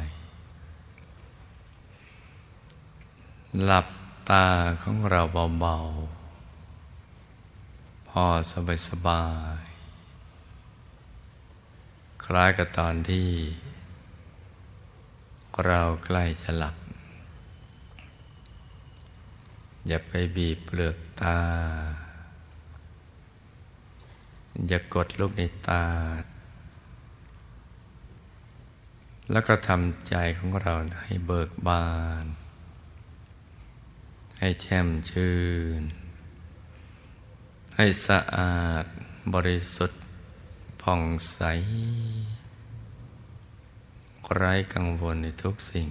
ย หลับตาของเราเบาๆ พอสบายสบาย คล้ายกับตอนที่ เราใกล้จะหลับ อย่าไปบีบเปลือกตา อย่ากดลูกในตา แล้วก็ทำใจของเราให้เบิกบาน ให้แช่มชื่น ให้สะอาดบริสุทธิ์ผ่องใส ไร้กังวลในทุกสิ่ง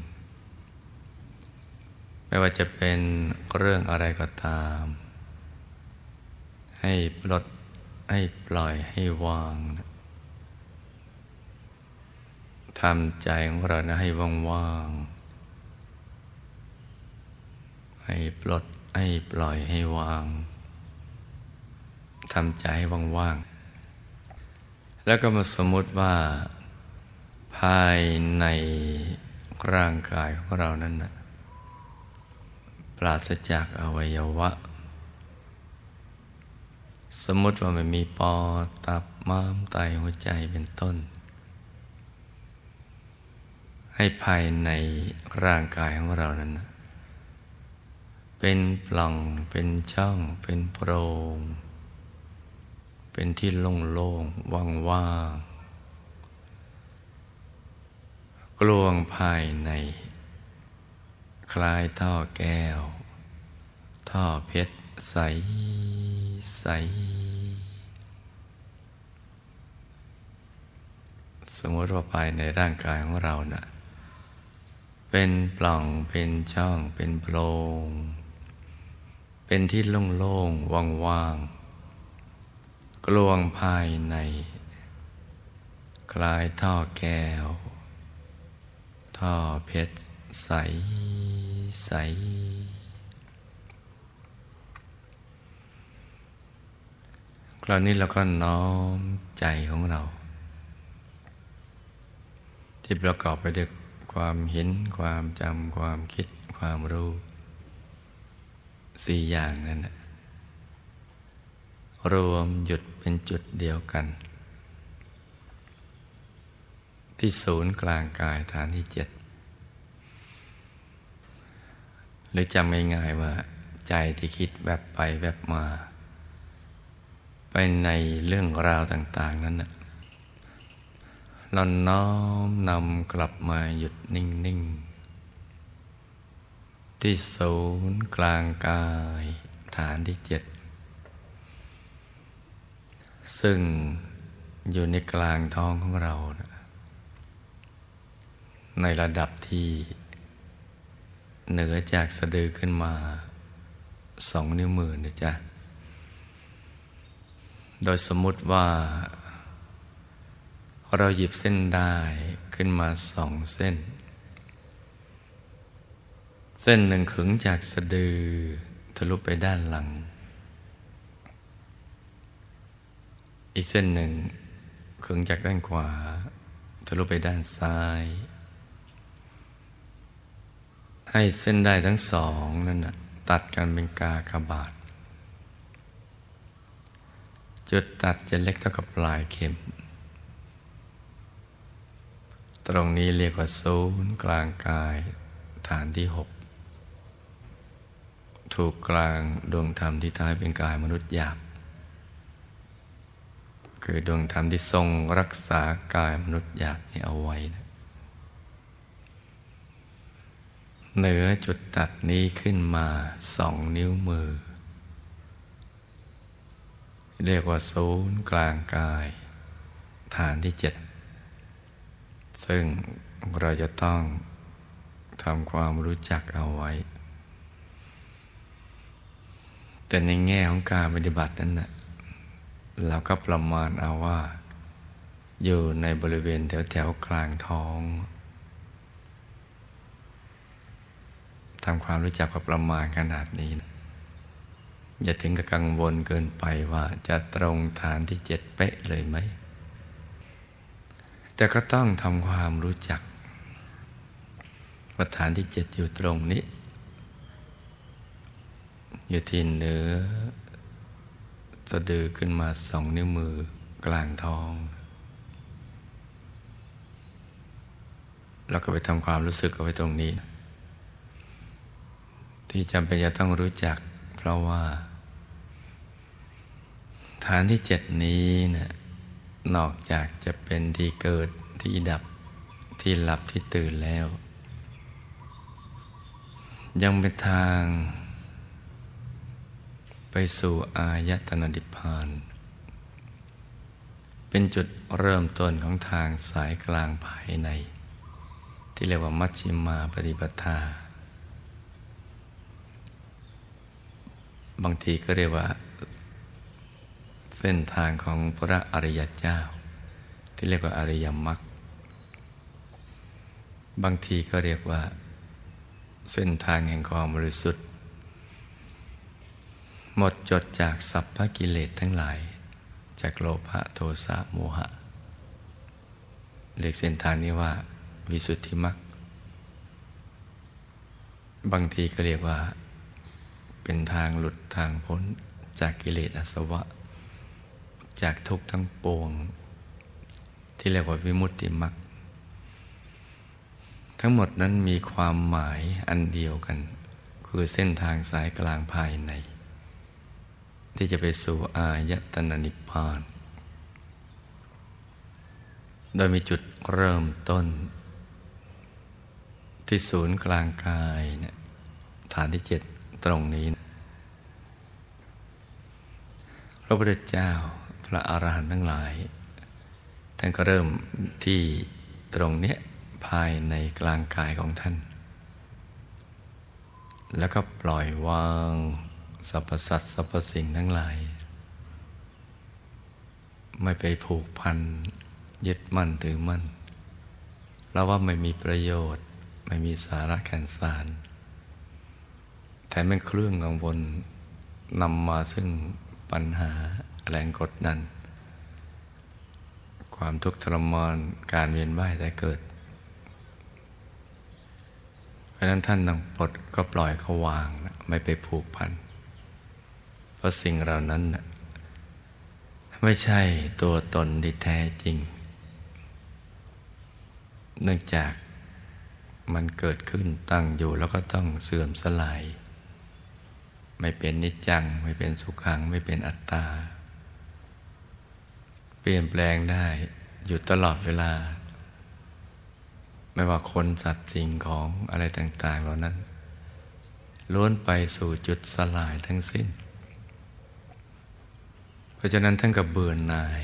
ไม่ว่าจะเป็นเรื่องอะไรก็ตาม ให้ปลดให้ปล่อยให้วางทำใจของเรานะให้ว่างๆ ให้ปลดให้ปล่อยให้วางทำใจให้ว่างๆ แล้วก็มาสมมติว่า ภายในร่างกายของเรานั้นนะปราศจากอวัยวะ สมมติว่ามันมีปอตับม้ามไตหัวใจเป็นต้น ให้ภายในร่างกายของเรานั้นนะ เป็นปล่อง เป็นช่อง เป็นโพรง เป็นที่โล่งๆ ว่างๆ กลวงภายใน คล้ายท่อแก้ว ท่อเพชรใสใส สมมติว่าภายในร่างกายของเรานะ่ะเป็นปล่องเป็นช่องเป็นโพรง เป็นที่โล่งๆว่างๆ กลวงภายใน คล้ายท่อแก้ว ท่อเพชรใสใส คราวนี้เราก็น้อมใจของเรา ที่ประกอบไปด้วยความเห็นความจำความคิดความรู้ สี่อย่างนั้นรวมหยุดเป็นจุดเดียวกัน ที่ศูนย์กลางกายฐานที่เจ็ดหรือจำง่ายๆว่าใจที่คิดแบบไปแบบมา ไปในเรื่องราวต่าง ๆ นั้นนะเราน้อมนำกลับมาหยุดนิ่ง ๆ ที่ศูนย์กลางกายฐานที่เจ็ดซึ่งอยู่ในกลางท้องของเรานะในระดับที่เหนือจากสะดือขึ้นมาสองนิ้วมือนะจ๊ะ โดยสมมุติว่า เราหยิบเส้นได้ขึ้นมาสองเส้น เส้นหนึ่งขึงจากสะดือทะลุไปด้านหลัง อีกเส้นหนึ่งขึงจากด้านขวา ทะลุไปด้านซ้าย ให้เส้นได้ทั้งสองนั่นนะตัดกันเป็นกากบาท จุดตัดจะเล็กเท่ากับปลายเข็ม ตรงนี้เรียกว่าศูนย์กลางกายฐฐานที่หก ถูกกลางดวงธรรมที่ท้ายเป็นกายมนุษย์หยาบ คือดวงธรรมที่ทรงรักษากายมนุษย์หยาบนี้เอาไว้นะเหนือจุดตัดนี้ขึ้นมาสองนิ้วมือ เรียกว่าศูนย์กลางกาย ฐานที่เจ็ด ซึ่งเราจะต้องทำความรู้จักเอาไว้ แต่ในแง่ของการปฏิบัตินั้นนะเราก็ประมาณเอาว่า อยู่ในบริเวณแถวแถวกลางท้องทำความรู้จักกับประมาณขนาดนี้นะอย่าถึงกับกังวลเกินไปว่าจะตรงฐานที่เจ็ดเป๊ะเลยไหม แต่ก็ต้องทำความรู้จักว่าฐานที่เจ็ดอยู่ตรงนี้ อยู่ที่เนื้อสะดือขึ้นมาสองนิ้วมือกลางท้อง แล้วก็ไปทำความรู้สึกเอาไว้ตรงนี้ ที่จำเป็นจะต้องรู้จัก เพราะว่า ฐานที่เจ็ดนี้เนะ่ะนอกจากจะเป็นที่เกิดที่ดับที่หลับที่ตื่นแล้ว ยังเป็นทาง ไปสู่อายตนะดิพาน เป็นจุดเริ่มต้นของทางสายกลางภายใน ที่เรียกว่ามัชฌิมาปฏิปทา บางทีก็เรียกว่า เส้นทางของพระอริยเจ้า ที่เรียกว่าอริยมรรคบางทีก็เรียกว่า เส้นทางแห่งความบริสุทธิ์ หมดจดจากสัพพกิเลสทั้งหลาย จากโลภะโทสะโมหะ เรียกเส้นทางนี้ว่า วิสุทธิมรรคบางทีก็เรียกว่า เป็นทางหลุดทางพ้นจากกิเลสอสวะ จากทุกข์ทั้งปวง ที่เรียกว่าวิมุตติมรรคทั้งหมดนั้นมีความหมายอันเดียวกัน คือเส้นทางสายกลางภายใน ที่จะไปสู่อายตนะนิพพาน โดยมีจุดเริ่มต้น ที่ศูนย์กลางกายเนี่ยฐานที่เจ็ดตรงนี้พระพุทธเจ้าพระอาหารหันต์ทั้งหลายท่านก็เริ่มที่ตรงเนี้ยภายในกลางกายของท่าน แล้วก็ปล่อยวาง สรรพสัตว์สรรพสิ่งทั้งหลาย ไม่ไปผูกพันยึดมั่นถือมั่นแล้วว่าไม่มีประโยชน์ ไม่มีสาระแก่นสารแถมเป็นเครื่องกังวลนำมาซึ่งปัญหาแรงกดดัน ความทุกข์ทรมานการเวียนว่ายแต่เกิด เพราะนั้นท่านต้องปลดก็ปล่อยเขาวาง ไม่ไปผูกพัน เพราะสิ่งเหล่านั้นไม่ใช่ตัวตนที่แท้จริง เนื่องจากมันเกิดขึ้นตั้งอยู่แล้วก็ต้องเสื่อมสลาย ไม่เป็นนิจจัง ไม่เป็นสุขัง ไม่เป็นอัตตา เปลี่ยนแปลงได้อยู่ตลอดเวลา ไม่ว่าคนสัตว์สิ่งของอะไรต่าง ๆ เหล่านั้นล้วนไปสู่จุดสลายทั้งสิ้น เพราะฉะนั้นท่านกับเบื่อหน่าย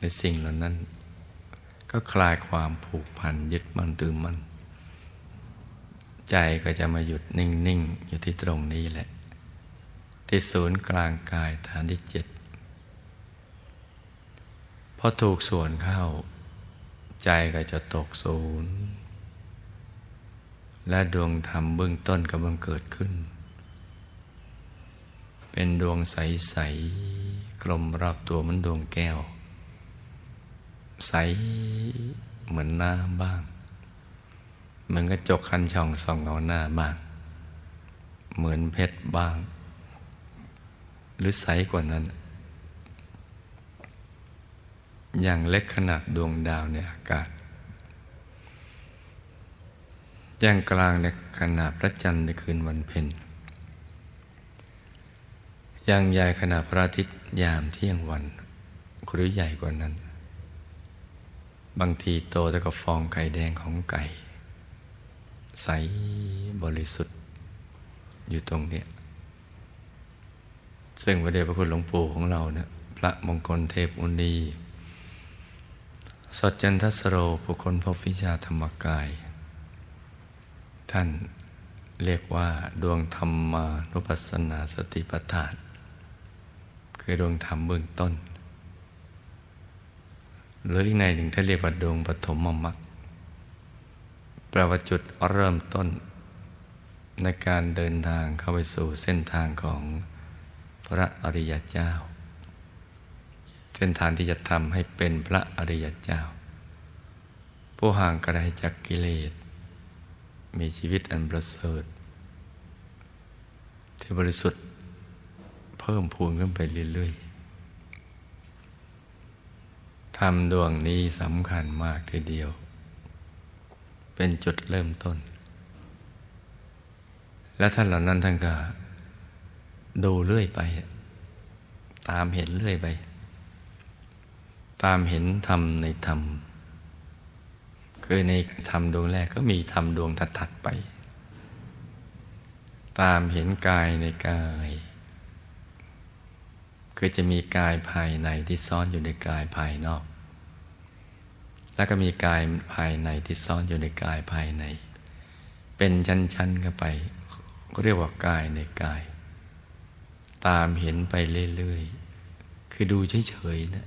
ในสิ่งเหล่านั้น ก็คลายความผูกพันยึดมั่นตืมมั่นใจก็จะมาหยุดนิ่ง ๆ อยู่ที่ตรงนี้แหละ ที่ศูนย์กลางกายฐานที่เจ็ดพอถูกส่วนเข้า ใจก็จะตกศูนย์ และดวงธรรมเบื้องต้นกำลังเกิดขึ้น เป็นดวงใส ๆ กลมรอบตัวเหมือนดวงแก้ว ใสเหมือนน้ำบ้างเหมือนกระจกคันช่องส่องเงาหน้าบ้าง เหมือนเพชรบ้าง หรือใสกว่านั้น อย่างเล็กขนาดดวงดาวในอากาศจย่างกลางในขณะพระจันทร์ในคืนวันเพ็ญ ย่างใหญ่ขณะพระอาทิตย์ยามเที่ยงวัน หรือใหญ่กว่านั้น บางทีโตแต่กับฟองไข่แดงของไก่ ใสบริสุทธิ์อยู่ตรงเนี้ยซึ่งพระเดชพระคุณหลวงปู่ของเราเนี่ยพระมงคลเทพอุณีสดจันทสโรบุคคลพบวิชาธรรมกาย ท่านเรียกว่าดวงธรรมานุปัสสนาสติปัฏฐาน คือดวงธรรมเบื้องต้น หรืออีกในหนึ่งท่านเรียกว่าดวงปฐมมรรคแปลว่าจุดเริ่มต้น ในการเดินทางเข้าไปสู่เส้นทางของพระอริยเจ้า เส้นทางที่จะทำให้เป็นพระอริยเจ้า ผู้ห่างไกลจากกิเลส มีชีวิตอันประเสริฐที่บริสุทธิ์ เพิ่มพูนขึ้นไปเรื่อยๆทำดวงนี้สำคัญมากทีเดียว เป็นจุดเริ่มต้น และท่านเหล่านั้นท่านก็ดูเรื่อยไป ตามเห็นเรื่อยไป ตามเห็นธรรมในธรรม คือในธรรมดวงแรกก็มีธรรมดวงถัดๆไป ตามเห็นกายในกาย คือจะมีกายภายในที่ซ่อนอยู่ในกายภายนอก แล้วก็มีกายภายในที่ซ่อนอยู่ในกายภายใน เป็นชั้นๆกันไปเรียกว่ากายในกาย ตามเห็นไปเรื่อยๆ คือดูเฉยๆนะ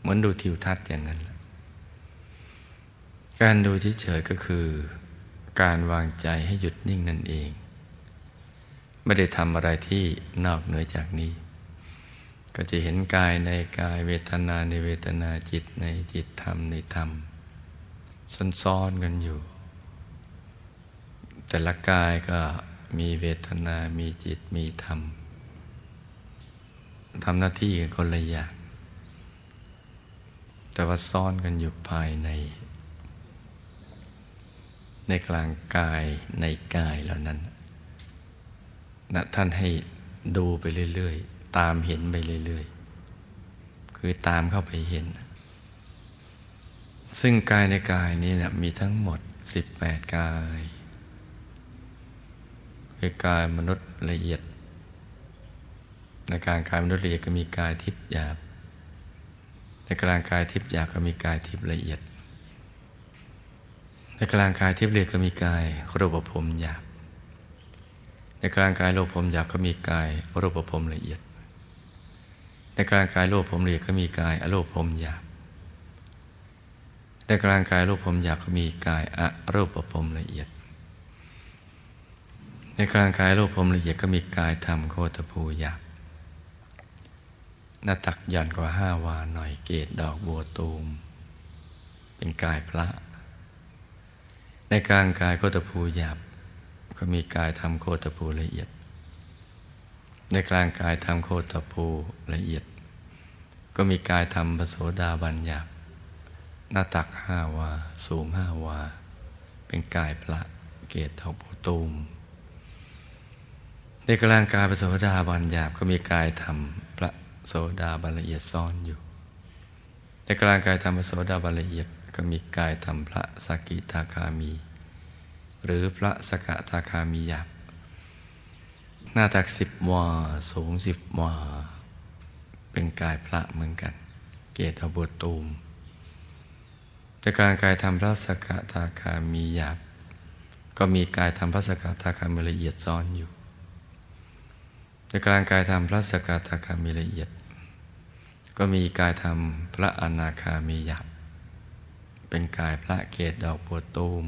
เหมือนดูทิวทัศน์อย่างนั้น การดูเฉยๆก็คือ การวางใจให้หยุดนิ่งนั่นเอง ไม่ได้ทำอะไรที่นอกเหนือจากนี้ ก็จะเห็นกายในกายเวทนาในเวทนาจิตในจิตธรรมในธรรมซ้อนๆกันอยู่ แต่ละกายก็มีเวทนามีจิตมีธรรมทำหน้าที่กันคนละอย่างแต่ว่าซ่อนกันอยู่ภายใน ในกลางกายในกายเหล่านั้นนะท่านให้ดูไปเรื่อยๆ ตามเห็นไปเรื่อยๆ คือตามเข้าไปเห็น ซึ่งกายในกายนี้นะมีทั้งหมด 18 กาย คือกายมนุษย์ละเอียด ในกลารกายมนุษย์ละเอียดก็มีกายทิพย์หยาบ ในกลางกายทิพย์หยาบก็มีกายทิพย์ละเอียด ในกลางกายทิพย์ละเอียดก็มีกายรูปภพหยาบในกลางกายโลภภพหยาบก็มีกายรูปภพละเอียด ในกลางกายโลภภพละเอียดก็มีกายอโลภภพหยาบในกลางกายโลภภพหยาบก็มีกายอรูปภพละเอียด ในกลางกายโลภภพละเอียดก็มีกายธรรมโคตภูหยาบหน้าตักหย่อนกว่าห้าวาหน่อยเกตดอกบัวตูม เป็นกายพระ ในกลางกายโคตภูหยาบก็มีกายทำโคตภูละเอียด ในกลางกายทำโคตภูละเอียด ก็มีกายทำปโสดาบัญหยาบหน้าตักห้าวา สูงห้าวา เป็นกายพระเกตดอกบัวตูม ในกลางกายปโสดาบัญหยาบก็มีกายทำพระโสดาบันละเอียดซ่อนอยู่ ในกลางกายธรรมโสดาบันละเอียดก็มีกายธรรมพระสกิทาคามี หรือพระสกทาคามีหยาบ หน้าตักสิบวา สูงสิบวา เป็นกายพระเหมือนกัน เกตบวตูมในกลางกายธรรมพระสกทาคามีหยาบ ก็มีกายธรรมพระสกทาคามีละเอียดซ้อนอยู่ในกลางกายธรรมพระสกทาคามีละเอียด ก็มีกายธรรมพระอนาคามีหยับเป็นกายพระเกศดอกบัวตูม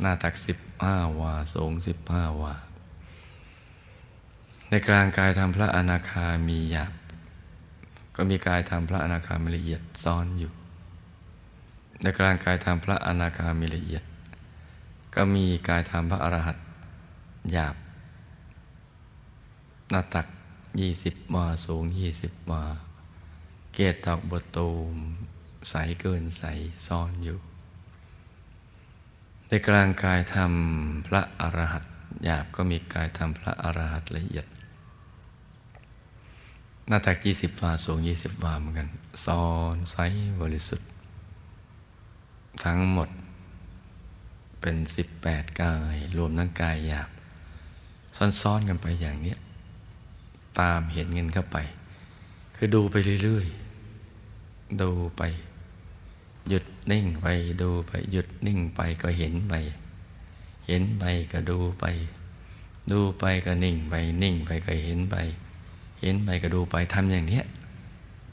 หน้าตักสิบห้าวา สูงสิบห้าวา ในกลางกายธรรมพระอนาคามีหยับก็มีกายธรรมพระอนาคามีละเอียดซ้อนอยู่ ในกลางกายธรรมพระอนาคามีละเอียด ก็มีกายธรรมพระอรหัตหยาบหน้าตักยี่สิบมาสูงยี่สิบมา เกตดอกบตูม ใสเกินใสซ่อนอยู่ ในกลางกายทำพระอรหัตหยาบก็มีกายทำพระอรหัตละเอียด หน้าตักยี่สิบวาสูงยี่สิบวาเหมือนกันซ้อนไซบริสุทธิ์ ทั้งหมดเป็นสิบแปดกาย รวมทั้งกายหยาบ ซ้อนๆกันไปอย่างนี้ตามเห็นเงินเข้าไป คือดูไปเรื่อยๆ ดูไป หยุดนิ่งไปดูไป หยุดนิ่งไปก็เห็นไป เห็นไปก็ดูไป ดูไปก็นิ่งไป นิ่งไปก็เห็นไป เห็นไปก็ดูไปทำอย่างนี้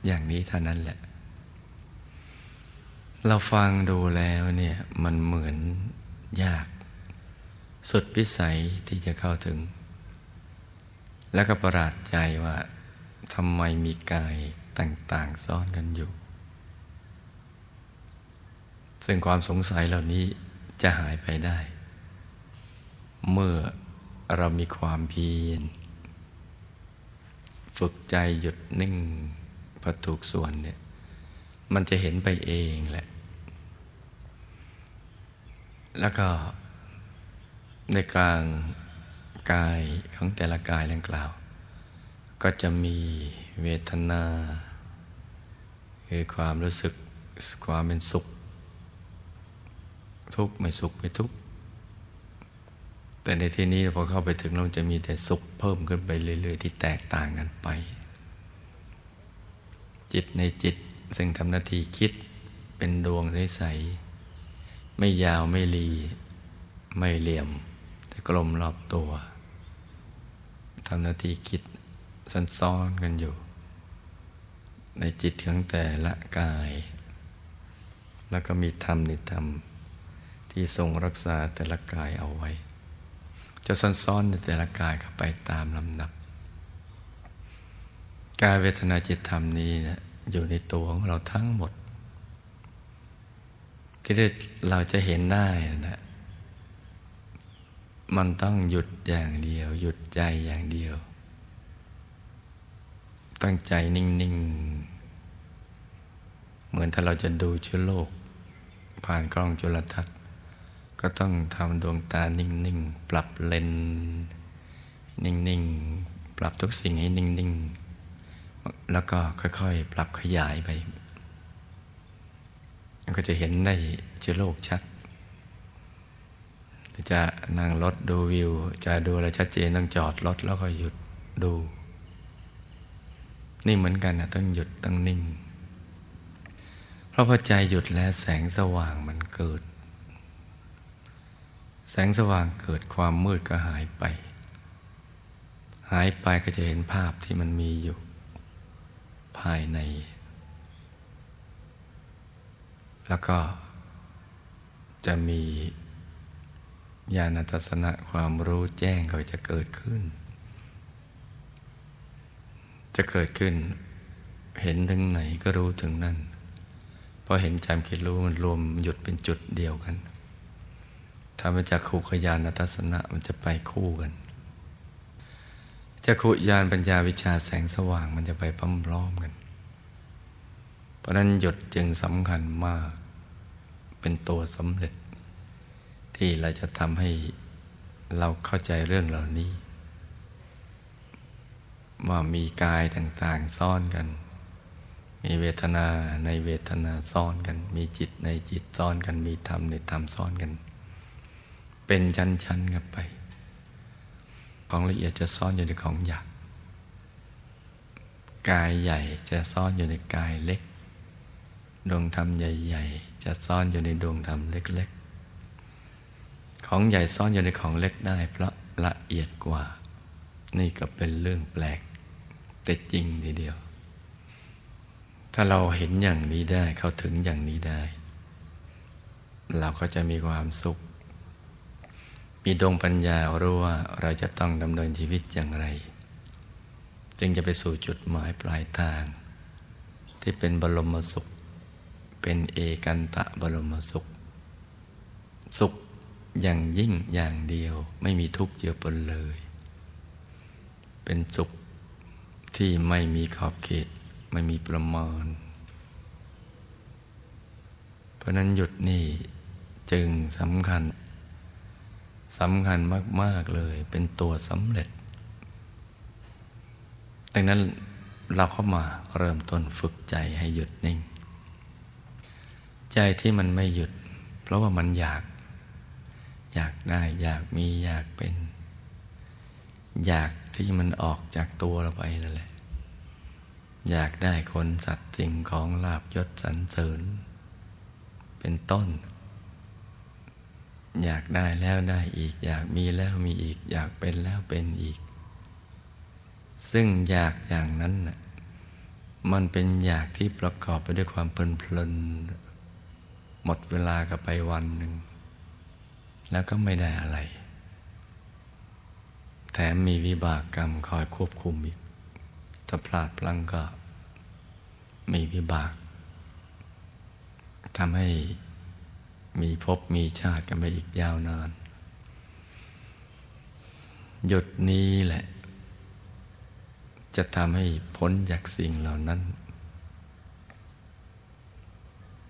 อย่างนี้เท่านั้นแหละ เราฟังดูแล้วเนี่ย มันเหมือนยาก สุดวิสัยที่จะเข้าถึง แล้วก็ประหลาดใจว่าทำไมมีกายต่าง ๆ ซ่อนกันอยู่ ซึ่งความสงสัยเหล่านี้จะหายไปได้ เมื่อเรามีความเพียร ฝึกใจหยุดนิ่งพอถูกส่วนเนี่ย มันจะเห็นไปเองแหละ แล้วก็ในกลางกายของแต่ละกายดังกล่าว ก็จะมีเวทนา คือความรู้สึกความเป็นสุข ทุกข์ไม่สุขไม่ทุกข์ แต่ในที่นี้พอเข้าไปถึงเราจะมีแต่สุขเพิ่มขึ้นไปเรื่อยๆ ที่แตกต่างกันไป จิตในจิตซึ่งทำหน้าที่คิดเป็นดวงใสๆไม่ยาวไม่รีไม่เหลี่ยม แต่กลมรอบตัวทำหน้าที่คิดซ้อนๆกันอยู่ ในจิตของแต่ละกาย แล้วก็มีธรรมในธรรมที่ทรงรักษาแต่ละกายเอาไว้ จะซ้อนๆในแต่ละกายเข้าไปตามลำดับ กายเวทนาจิตธรรมนี้นะอยู่ในตัวของเราทั้งหมด ที่เราจะเห็นได้นะมันต้องหยุดอย่างเดียว หยุดใจอย่างเดียว ตั้งใจนิ่ง ๆ เหมือนถ้าเราจะดูเชื้อโรคผ่านกล้องจุลทรรศน์ ก็ต้องทำดวงตานิ่งๆ ปรับเลนนิ่งๆ ปรับทุกสิ่งให้นิ่งๆ แล้วก็ค่อยๆ ปรับขยายไป ก็จะเห็นได้เชื้อโรคชัด จะนั่งรถดูวิว จะดูอะไรชัดเจนต้องจอดรถแล้วก็หยุดดู นี่เหมือนกันนะต้องหยุดต้องนิ่ง เพราะพอใจหยุดแล้วแสงสว่างมันเกิด แสงสว่างเกิดความมืดก็หายไป หายไปก็จะเห็นภาพที่มันมีอยู่ ภายใน แล้วก็จะมีญาณทัศนะความรู้แจ้งก็จะเกิดขึ้น จะเกิดขึ้น เห็นถึงไหนก็รู้ถึงนั่นพอเห็นจำคิดรู้มันรวมหยุดเป็นจุดเดียวกัน ถ้ามันจะคู่ขยานทัศนะมันจะไปคู่กันจะขุยานปัญญาวิชาแสงสว่างมันจะไปพร้อมๆกัน เพราะนั้นหยดจึงสำคัญมาก เป็นตัวสำเร็จ ที่เราจะทำให้เราเข้าใจเรื่องเหล่านี้ ว่ามีกายต่างๆซ่อนกัน มีเวทนาในเวทนาซ่อนกัน มีจิตในจิตซ่อนกัน มีธรรมในธรรมซ่อนกัน เป็นชั้นๆกันไป ของละเอียดจะซ่อนอยู่ในของหยาบกายใหญ่จะซ่อนอยู่ในกายเล็ก ดวงธรรมใหญ่ ๆ จะซ่อนอยู่ในดวงธรรมเล็ก ๆ ของใหญ่ซ่อนอยู่ในของเล็กได้ เพราะละเอียดกว่า นี่ก็เป็นเรื่องแปลก แต่จริงทีเดียว ถ้าเราเห็นอย่างนี้ได้ เข้าถึงอย่างนี้ได้ เราก็จะมีความสุข มีดวงปัญญารู้ว่าเราจะต้องดำเนินชีวิตอย่างไร จึงจะไปสู่จุดหมายปลายทาง ที่เป็นบรมสุข เป็นเอกันตะบรมสุข สุขอย่างยิ่งอย่างเดียวไม่มีทุกข์เจือปนเลย เป็นสุขที่ไม่มีขอบเขตไม่มีประมาณ เพราะนั้นหยุดนี่จึงสำคัญ สำคัญมาก ๆ เลย เป็นตัวสำเร็จ ดังนั้นเราเข้ามาเริ่มต้นฝึกใจให้หยุดนิ่ง ใจที่มันไม่หยุด เพราะว่ามันอยาก อยากได้อยากมีอยากเป็น อยากที่มันออกจากตัวเราไปนั่นแหละ อยากได้คนสัตว์สิ่งของลาบยศสรรเสริญ เป็นต้น อยากได้แล้วได้อีก อยากมีแล้วมีอีก อยากเป็นแล้วเป็นอีก ซึ่งอยากอย่างนั้นน่ะมันเป็นอยากที่ประกอบไปด้วยความเพลินเพลินหมดเวลากับไปวันหนึ่ง แล้วก็ไม่ได้อะไร แถมมีวิบากกรรมคอยควบคุมอีกถ้าพลาดพลั้งก็มีวิบากทำให้ มีภพมีชาติกันไปอีกยาวนาน หยุดนี้แหละ จะทำให้พ้นจากสิ่งเหล่านั้น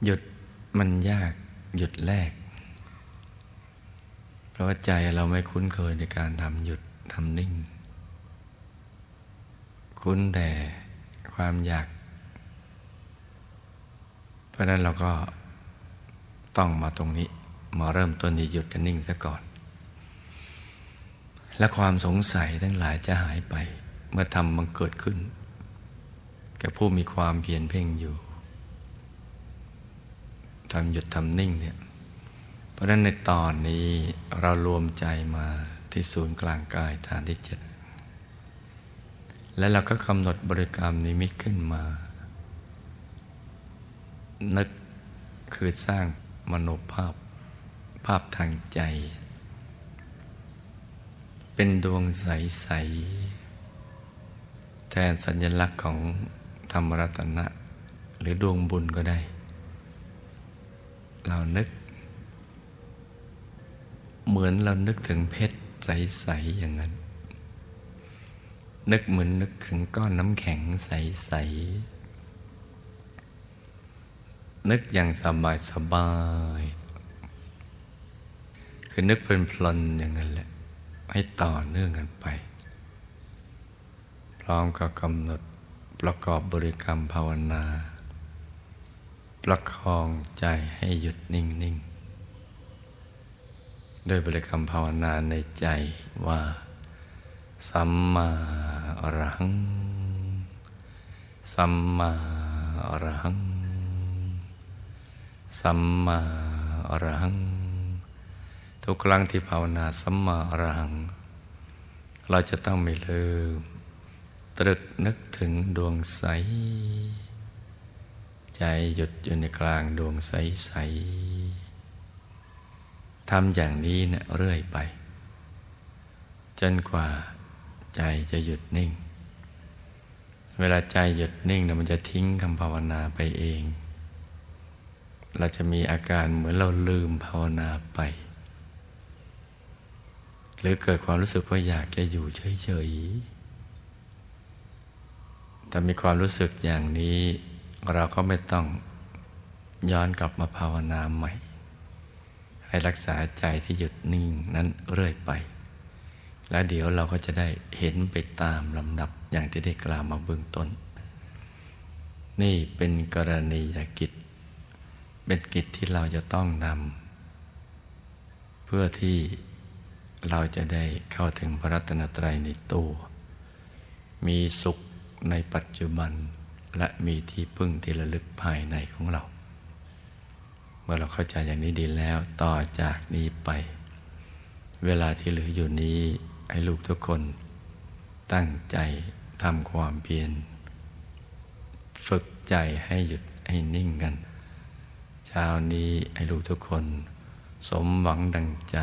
หยุดมันยากหยุดแรก เพราะว่าใจเราไม่คุ้นเคยในการทำหยุดทำนิ่ง คุ้นแต่ความอยาก เพราะนั้นเราก็ ต้องมาตรงนี้มาเริ่มต้นที่หยุดกันนิ่งซะก่อน และความสงสัยทั้งหลายจะหายไป เมื่อทำมันเกิดขึ้นแก่ผู้มีความเพียรเพ่งอยู่ทำหยุดทำนิ่งเนี่ย เพราะฉะนั้นในตอนนี้เรารวมใจมาที่ศูนย์กลางกายฐานที่เจ็ดและเราก็กำหนดบริกรรมนิมิตขึ้นมา นึกคือสร้าง มโนภาพ ภาพทางใจ เป็นดวงใส ๆ แทนสัญลักษณ์ของธรรมรัตนะ หรือดวงบุญก็ได้ เรานึก เหมือนเรานึกถึงเพชรใส ๆ อย่างนั้น นึกเหมือนนึกถึงก้อนน้ำแข็งใส ๆ นึกอย่างสบายสบาย คือนึกเพลินๆอย่างนั้นแหละ ให้ต่อเนื่องกันไป พร้อมกับกำหนดประกอบบริกรรมภาวนา ประคองใจให้หยุดนิ่งนิ่งโดยบริกรรมภาวนาในใจว่า สัมมาอรหัง สัมมาอรหัง สัมมาอรหัง ทุกครั้งที่ภาวนาสัมมาอรหัง เราจะต้องไม่ลืม ตรึกนึกถึงดวงใส ใจหยุดอยู่ในกลางดวงใสใสทำอย่างนี้เนะี่ยเรื่อยไป จนกว่าใจจะหยุดนิ่ง เวลาใจหยุดนิ่งเนี่ยมันจะทิ้งคำภาวนาไปเอง เราจะมีอาการเหมือนเราลืมภาวนาไป หรือเกิดความรู้สึกว่าอยากจะอยู่เฉยๆถ้ามีความรู้สึกอย่างนี้ เราก็ไม่ต้องย้อนกลับมาภาวนาใหม่ ให้รักษาใจที่หยุดนิ่งนั้นเรื่อยไป และเดี๋ยวเราก็จะได้เห็นไปตามลำดับอย่างที่ได้กล่าวมาเบื้องต้น นี่เป็นกรณียกิจ เป็นกิจที่เราจะต้องนำเพื่อที่เราจะได้เข้าถึงพระรัตนตรัยในตัว มีสุขในปัจจุบันและมีที่พึ่งที่ระลึกภายในของเรา เมื่อเราเข้าใจอย่างนี้ดีแล้วต่อจากนี้ไป เวลาที่เหลืออยู่นี้ ให้ลูกทุกคน ตั้งใจทำความเพียรฝึกใจให้หยุดให้นิ่งกัน เช้านี้ให้ลูกทุกคน สมหวังดังใจ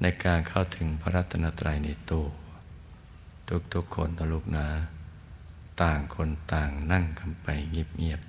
ในการเข้าถึงพระรัตนตรัยในตัวทุกๆคนตลูกนะ ต่างคนต่างนั่งกันไปเงียบ